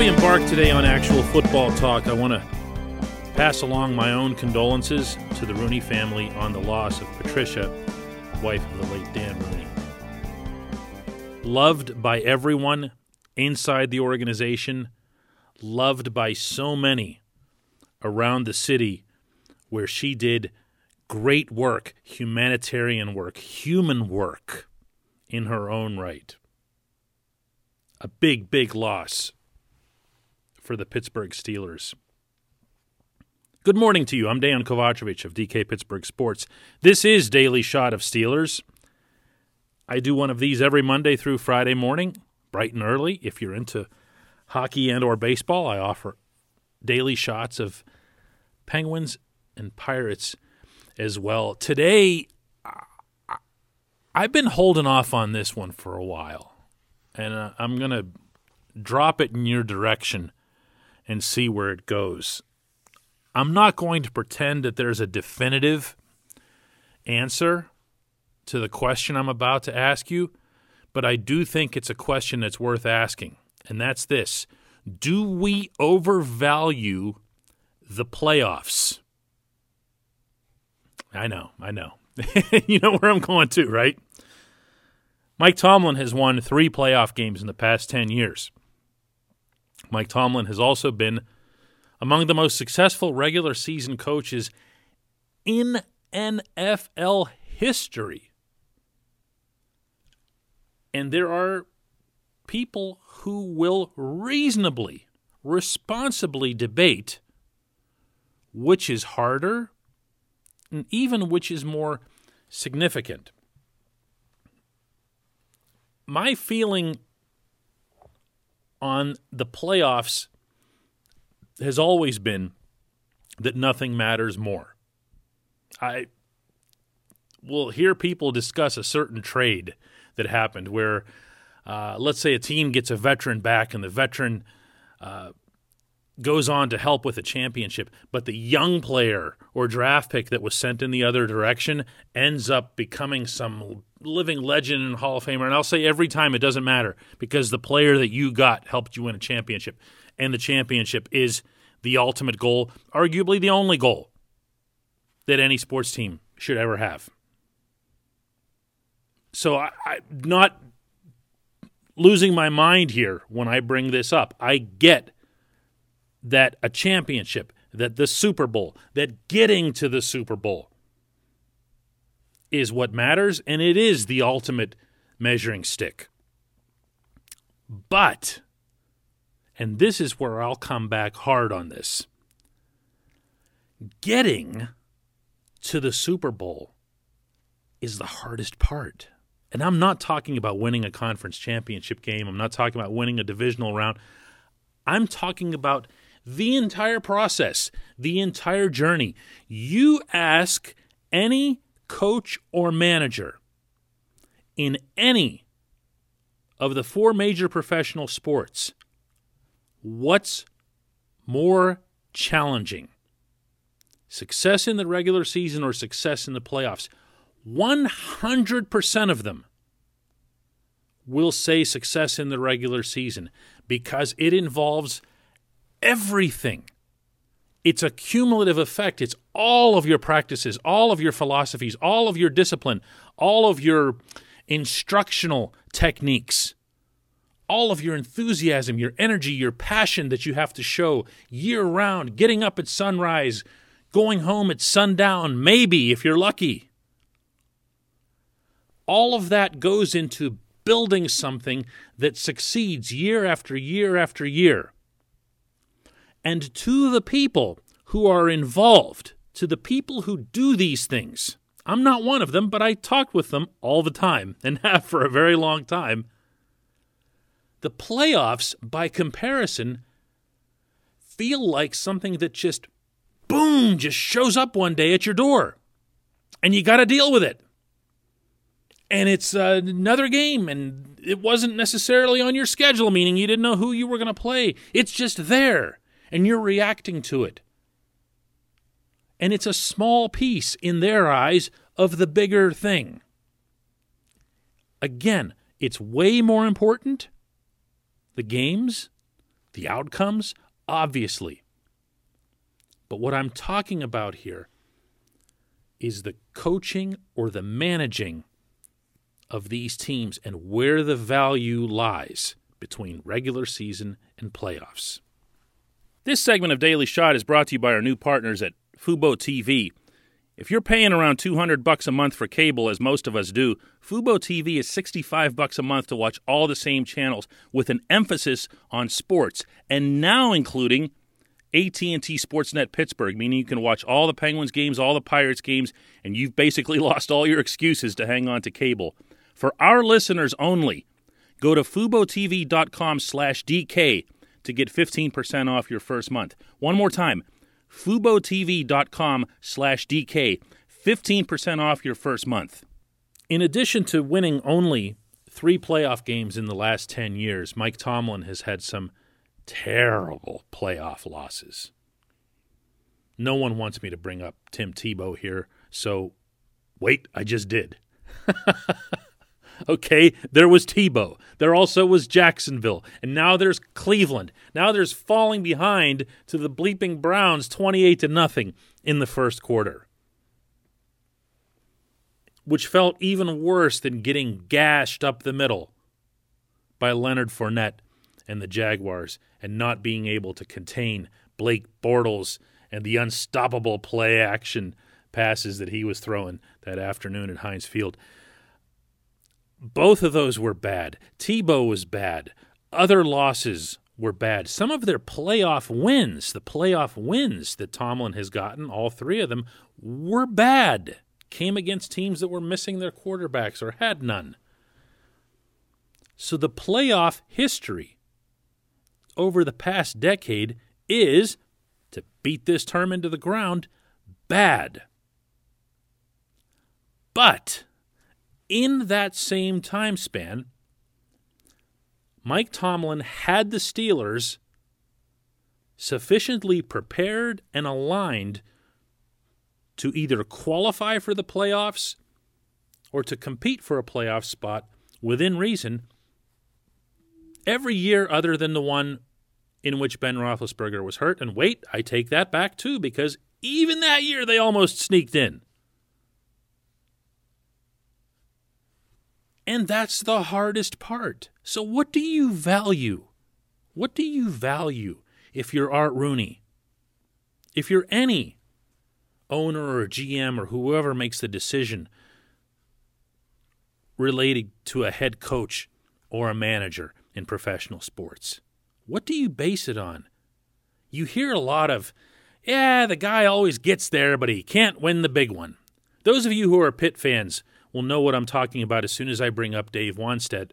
we embark today on actual football talk, I want to pass along my own condolences to the Rooney family on the loss of Patricia, wife of the late Dan Rooney. Loved by everyone inside the organization, loved by so many around the city where she did great work, humanitarian work, human work in her own right. A big, big loss for the Pittsburgh Steelers. Good morning to you. I'm Dan Kovacevic of DK Pittsburgh Sports. This is Daily Shot of Steelers. I do one of these every Monday through Friday morning, bright and early. If you're into hockey and or baseball, I offer daily shots of Penguins and Pirates as well. Today I've been holding off on this one for a while. And uh, I'm going to drop it in your direction and see where it goes. I'm not going to pretend that there's a definitive answer to the question I'm about to ask you, but I do think it's a question that's worth asking. And that's this Do we overvalue the playoffs? I know, I know. you know where I'm going to, right? Mike Tomlin has won three playoff games in the past 10 years. Mike Tomlin has also been among the most successful regular season coaches in NFL history. And there are people who will reasonably, responsibly debate which is harder and even which is more significant. My feeling on the playoffs has always been that nothing matters more. I will hear people discuss a certain trade that happened where, uh, let's say, a team gets a veteran back and the veteran uh, goes on to help with a championship, but the young player or draft pick that was sent in the other direction ends up becoming some living legend and Hall of Famer. And I'll say every time it doesn't matter because the player that you got helped you win a championship. And the championship is the ultimate goal, arguably the only goal that any sports team should ever have. So I, I'm not losing my mind here when I bring this up. I get that a championship, that the Super Bowl, that getting to the Super Bowl is what matters, and it is the ultimate measuring stick. But, and this is where I'll come back hard on this getting to the Super Bowl is the hardest part. And I'm not talking about winning a conference championship game. I'm not talking about winning a divisional round. I'm talking about the entire process, the entire journey. You ask any coach or manager in any of the four major professional sports what's more challenging? Success in the regular season or success in the playoffs? 100% of them will say success in the regular season because it involves everything. It's a cumulative effect. It's all of your practices, all of your philosophies, all of your discipline, all of your instructional techniques, all of your enthusiasm, your energy, your passion that you have to show year round, getting up at sunrise, going home at sundown, maybe if you're lucky. All of that goes into building something that succeeds year after year after year and to the people who are involved, to the people who do these things. I'm not one of them, but I talk with them all the time and have for a very long time. The playoffs, by comparison, feel like something that just, boom, just shows up one day at your door. And you got to deal with it. And it's uh, another game, and it wasn't necessarily on your schedule, meaning you didn't know who you were going to play. It's just there and you're reacting to it. And it's a small piece, in their eyes, of the bigger thing. Again, it's way more important, the games, The outcomes? Obviously. But what I'm talking about here is the coaching or the managing of these teams and where the value lies between regular season and playoffs. This segment of Daily Shot is brought to you by our new partners at Fubo TV. If you're paying around 200 bucks a month for cable as most of us do, Fubo TV is 65 bucks a month to watch all the same channels with an emphasis on sports and now including AT&T Sportsnet Pittsburgh, meaning you can watch all the Penguins games, all the Pirates games, and you've basically lost all your excuses to hang on to cable. For our listeners only, go to FuboTV.com slash DK to get 15% off your first month. One more time, FuboTV.com slash DK, 15% off your first month. In addition to winning only three playoff games in the last 10 years, Mike Tomlin has had some terrible playoff losses. No one wants me to bring up Tim Tebow here, so wait, I just did. okay, there was Tebow. There also was Jacksonville. And now there's Cleveland. Now there's falling behind to the bleeping Browns 28 to nothing in the first quarter. Which felt even worse than getting gashed up the middle by Leonard Fournette and the Jaguars and not being able to contain Blake Bortles and the unstoppable play action passes that he was throwing that afternoon at Heinz Field. Both of those were bad. Tebow was bad. Other losses were bad. Some of their playoff wins, the playoff wins that Tomlin has gotten, all three of them, were bad. Came against teams that were missing their quarterbacks or had none. So the playoff history over the past decade is, to beat this term into the ground, bad. But in that same time span, Mike Tomlin had the Steelers sufficiently prepared and aligned to either qualify for the playoffs or to compete for a playoff spot within reason every year other than the one in which Ben Roethlisberger was hurt. And wait, I take that back too, because even that year they almost sneaked in. And that's the hardest part. So, what do you value? What do you value if you're Art Rooney? If you're any owner or GM or whoever makes the decision related to a head coach or a manager in professional sports? What do you base it on? You hear a lot of, yeah, the guy always gets there, but he can't win the big one. Those of you who are Pitt fans will know what I'm talking about as soon as I bring up Dave Wannstedt,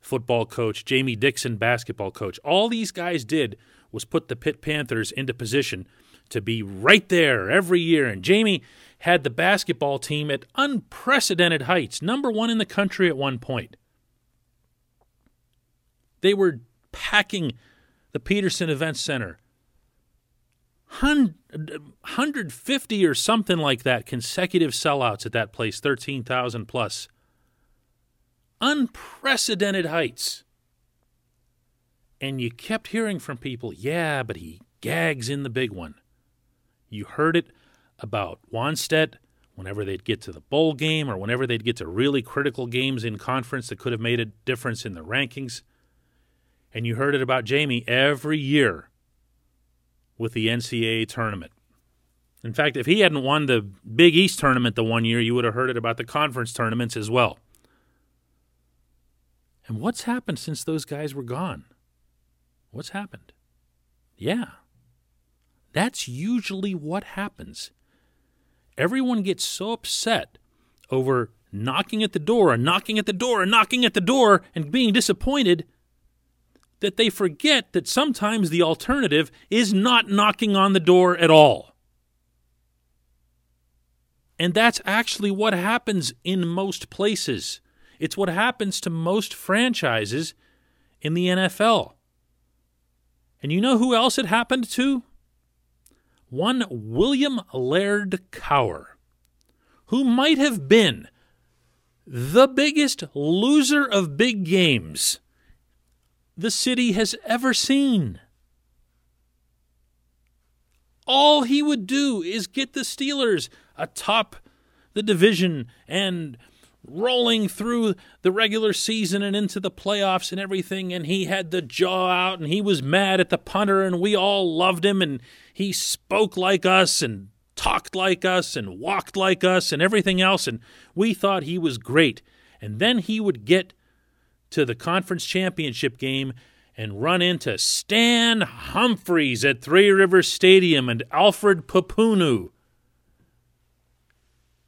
football coach, Jamie Dixon, basketball coach. All these guys did was put the Pitt Panthers into position to be right there every year. And Jamie had the basketball team at unprecedented heights, number one in the country at one point. They were packing the Petersen Event Center. 150 or something like that consecutive sellouts at that place, 13,000 plus. Unprecedented heights. And you kept hearing from people, yeah, but he gags in the big one. You heard it about Wannstedt whenever they'd get to the bowl game or whenever they'd get to really critical games in conference that could have made a difference in the rankings and you heard it about Jamie every year with the NCAA tournament. In fact, if he hadn't won the Big East tournament the one year, you would have heard it about the conference tournaments as well. And what's happened since those guys were gone? What's happened? Yeah. That's usually what happens. Everyone gets so upset over knocking at the door and knocking at the door and knocking at the door and being disappointed that they forget that sometimes the alternative is not knocking on the door at all. And that's actually what happens in most places. It's what happens to most franchises in the NFL. And you know who else it happened to? One William Laird Cowher, who might have been the biggest loser of big games the city has ever seen. All he would do is get the Steelers atop the division and rolling through the regular season and into the playoffs and everything. And he had the jaw out and he was mad at the punter, and we all loved him. And he spoke like us and talked like us and walked like us and everything else. And we thought he was great. And then he would get to the conference championship game and run into Stan Humphries at Three Rivers Stadium and Alfred Pupunu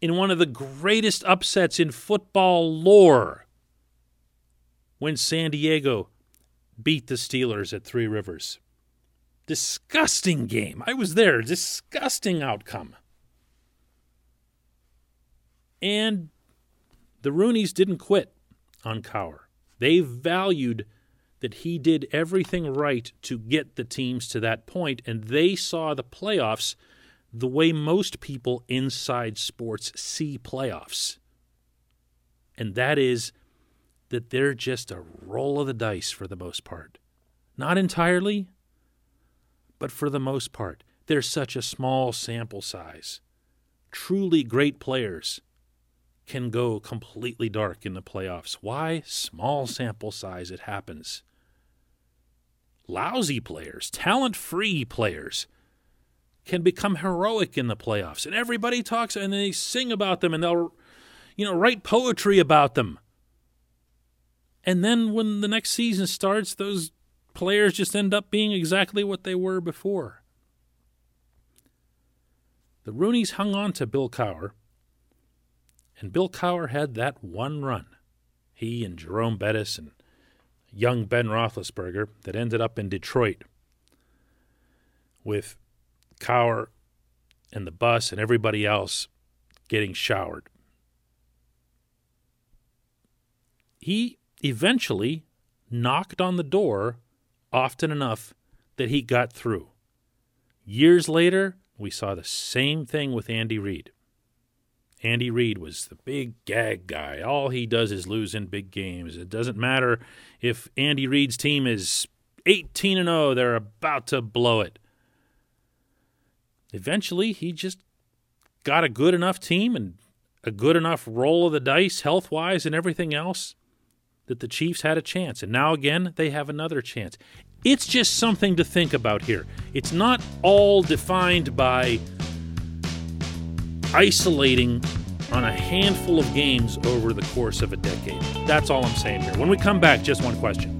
in one of the greatest upsets in football lore when San Diego beat the Steelers at Three Rivers. Disgusting game. I was there. Disgusting outcome. And the Rooneys didn't quit on Cowher. They valued that he did everything right to get the teams to that point, and they saw the playoffs the way most people inside sports see playoffs. And that is that they're just a roll of the dice for the most part. Not entirely, but for the most part. They're such a small sample size. Truly great players can go completely dark in the playoffs. Why? Small sample size, it happens. Lousy players, talent free players, can become heroic in the playoffs. And everybody talks and they sing about them and they'll, you know, write poetry about them. And then when the next season starts, those players just end up being exactly what they were before. The Rooneys hung on to Bill Cowher, and Bill Cowher had that one run. He and Jerome Bettis and young Ben Roethlisberger that ended up in Detroit with Cowher and the bus and everybody else getting showered. He eventually knocked on the door often enough that he got through. Years later, we saw the same thing with Andy Reid. Andy Reid was the big gag guy. All he does is lose in big games. It doesn't matter if Andy Reid's team is 18 and 0, they're about to blow it eventually he just got a good enough team and a good enough roll of the dice health wise and everything else that the Chiefs had a chance. And now again, they have another chance. It's just something to think about here. It's not all defined by isolating on a handful of games over the course of a decade. That's all I'm saying here. When we come back, just one question.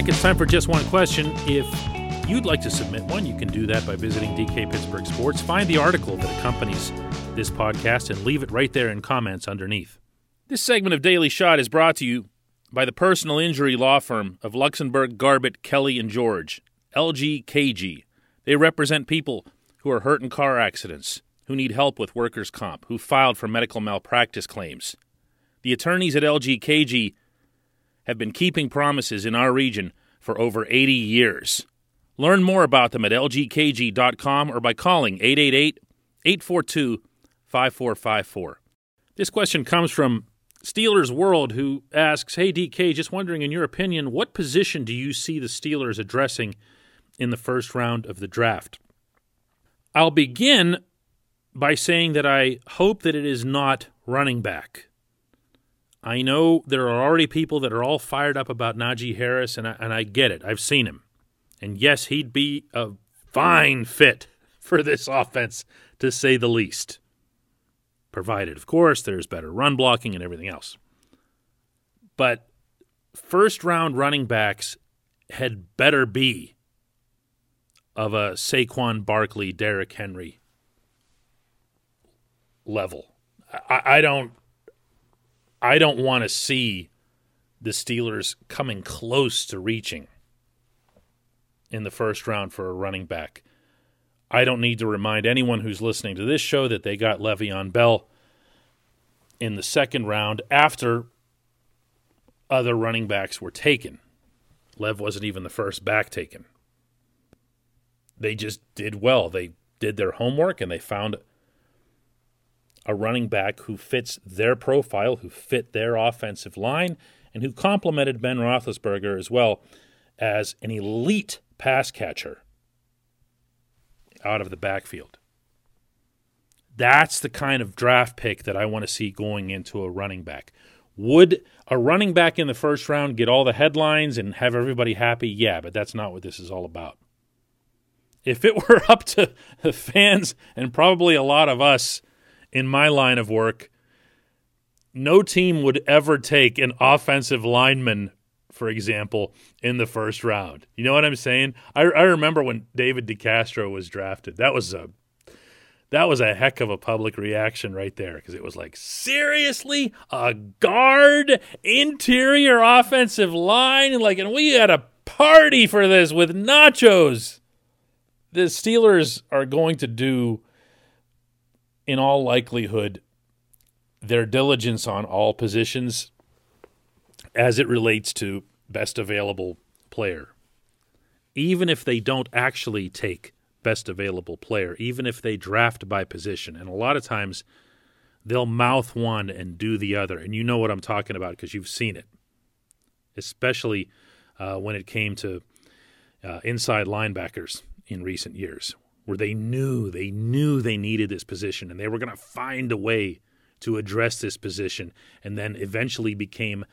Back. It's time for just one question. If you'd like to submit one, you can do that by visiting DK Pittsburgh Sports. Find the article that accompanies this podcast and leave it right there in comments underneath. This segment of Daily Shot is brought to you by the personal injury law firm of Luxenberg, Garbett, Kelly, and George, LGKG. They represent people who are hurt in car accidents, who need help with workers' comp, who filed for medical malpractice claims. The attorneys at LGKG have been keeping promises in our region for over 80 years. Learn more about them at lgkg.com or by calling 888 842 5454. This question comes from Steelers World, who asks Hey, DK, just wondering, in your opinion, what position do you see the Steelers addressing in the first round of the draft? I'll begin by saying that I hope that it is not running back. I know there are already people that are all fired up about Najee Harris, and I, and I get it. I've seen him. And yes, he'd be a fine fit for this offense, to say the least. Provided, of course, there's better run blocking and everything else. But first round running backs had better be of a Saquon Barkley, Derrick Henry level. I, I don't I don't want to see the Steelers coming close to reaching in the first round for a running back. I don't need to remind anyone who's listening to this show that they got Le'Veon Bell in the second round after other running backs were taken. Lev wasn't even the first back taken. They just did well. They did their homework and they found a running back who fits their profile, who fit their offensive line, and who complemented Ben Roethlisberger as well as an elite pass catcher out of the backfield. That's the kind of draft pick that I want to see going into a running back. Would a running back in the first round get all the headlines and have everybody happy? Yeah, but that's not what this is all about. If it were up to the fans and probably a lot of us in my line of work, no team would ever take an offensive lineman, for example, in the first round. You know what I'm saying? I, I remember when David DeCastro was drafted. That was a that was a heck of a public reaction right there because it was like, seriously, a guard, interior offensive line, like, and we had a party for this with nachos. The Steelers are going to do, in all likelihood, their diligence on all positions as it relates to best available player. Even if they don't actually take best available player, even if they draft by position. And a lot of times they'll mouth one and do the other. And you know what I'm talking about because you've seen it, especially uh, when it came to uh, inside linebackers in recent years, where they knew they knew they needed this position and they were going to find a way to address this position, and then eventually became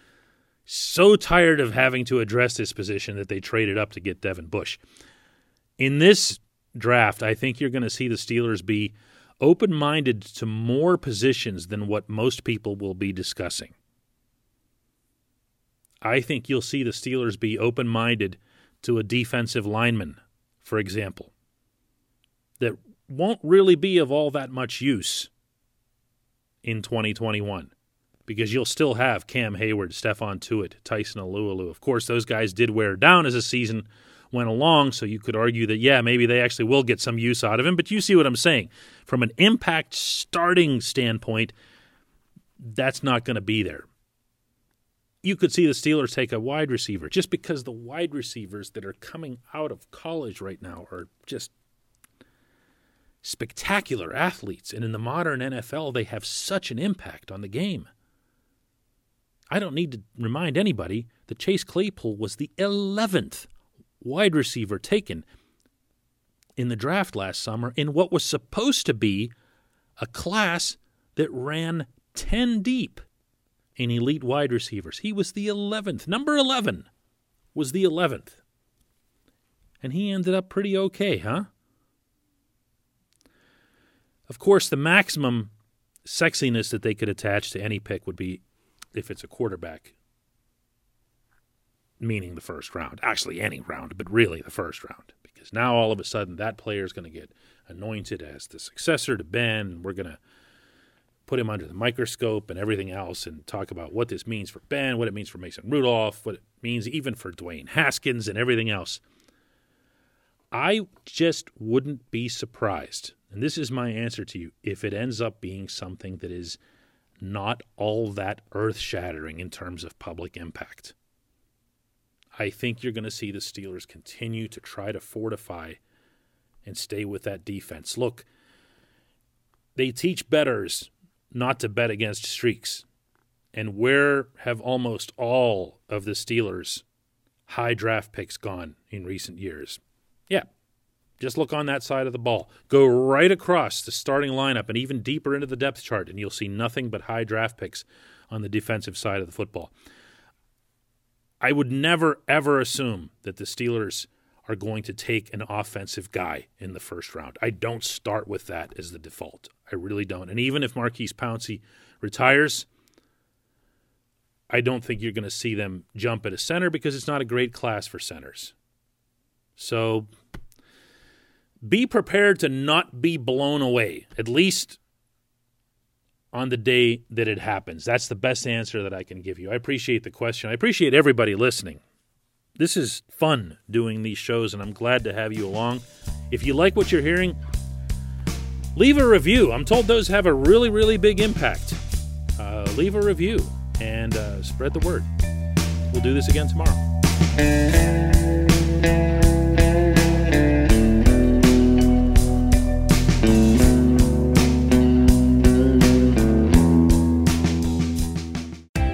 so tired of having to address this position that they traded up to get Devin Bush. In this draft, I think you're going to see the Steelers be open minded to more positions than what most people will be discussing. I think you'll see the Steelers be open minded to a defensive lineman, for example, that won't really be of all that much use in 2021 because you'll still have Cam Heyward, Stephon Tuitt, Tyson Alualu. Of course, those guys did wear down as a season went along. So you could argue that, yeah, maybe they actually will get some use out of him. But you see what I'm saying. From an impact starting standpoint, that's not going to be there. You could see the Steelers take a wide receiver just because the wide receivers that are coming out of college right now are just spectacular athletes. And in the modern NFL, they have such an impact on the game. I don't need to remind anybody that Chase Claypool was the 11th wide receiver taken in the draft last summer in what was supposed to be a class that ran 10 deep in elite wide receivers. He was the 11th. Number 11 was the 11th. And he ended up pretty okay, huh? Of course, the maximum sexiness that they could attach to any pick would be if it's a quarterback meaning the first round. Actually, any round, but really the first round. Because now all of a sudden that player is going to get anointed as the successor to Ben. And we're going to put him under the microscope and everything else and talk about what this means for Ben, what it means for Mason Rudolph, what it means even for Dwayne Haskins and everything else. I just wouldn't be surprised, and this is my answer to you, if it ends up being something that is not all that earth shattering in terms of public impact. I think you're going to see the Steelers continue to try to fortify and stay with that defense. Look, they teach betters not to bet against streaks. And where have almost all of the Steelers' high draft picks gone in recent years? Yeah, just look on that side of the ball. Go right across the starting lineup and even deeper into the depth chart, and you'll see nothing but high draft picks on the defensive side of the football. I would never, ever assume that the Steelers are going to take an offensive guy in the first round. I don't start with that as the default. I really don't. And even if Maurkice Pouncey retires, I don't think you're going to see them jump at a center because it's not a great class for centers. So be prepared to not be blown away, at least on the day that it happens. That's the best answer that I can give you. I appreciate the question. I appreciate everybody listening. This is fun doing these shows, and I'm glad to have you along. If you like what you're hearing, leave a review. I'm told those have a really, really big impact. Uh, leave a review and uh, spread the word. We'll do this again tomorrow.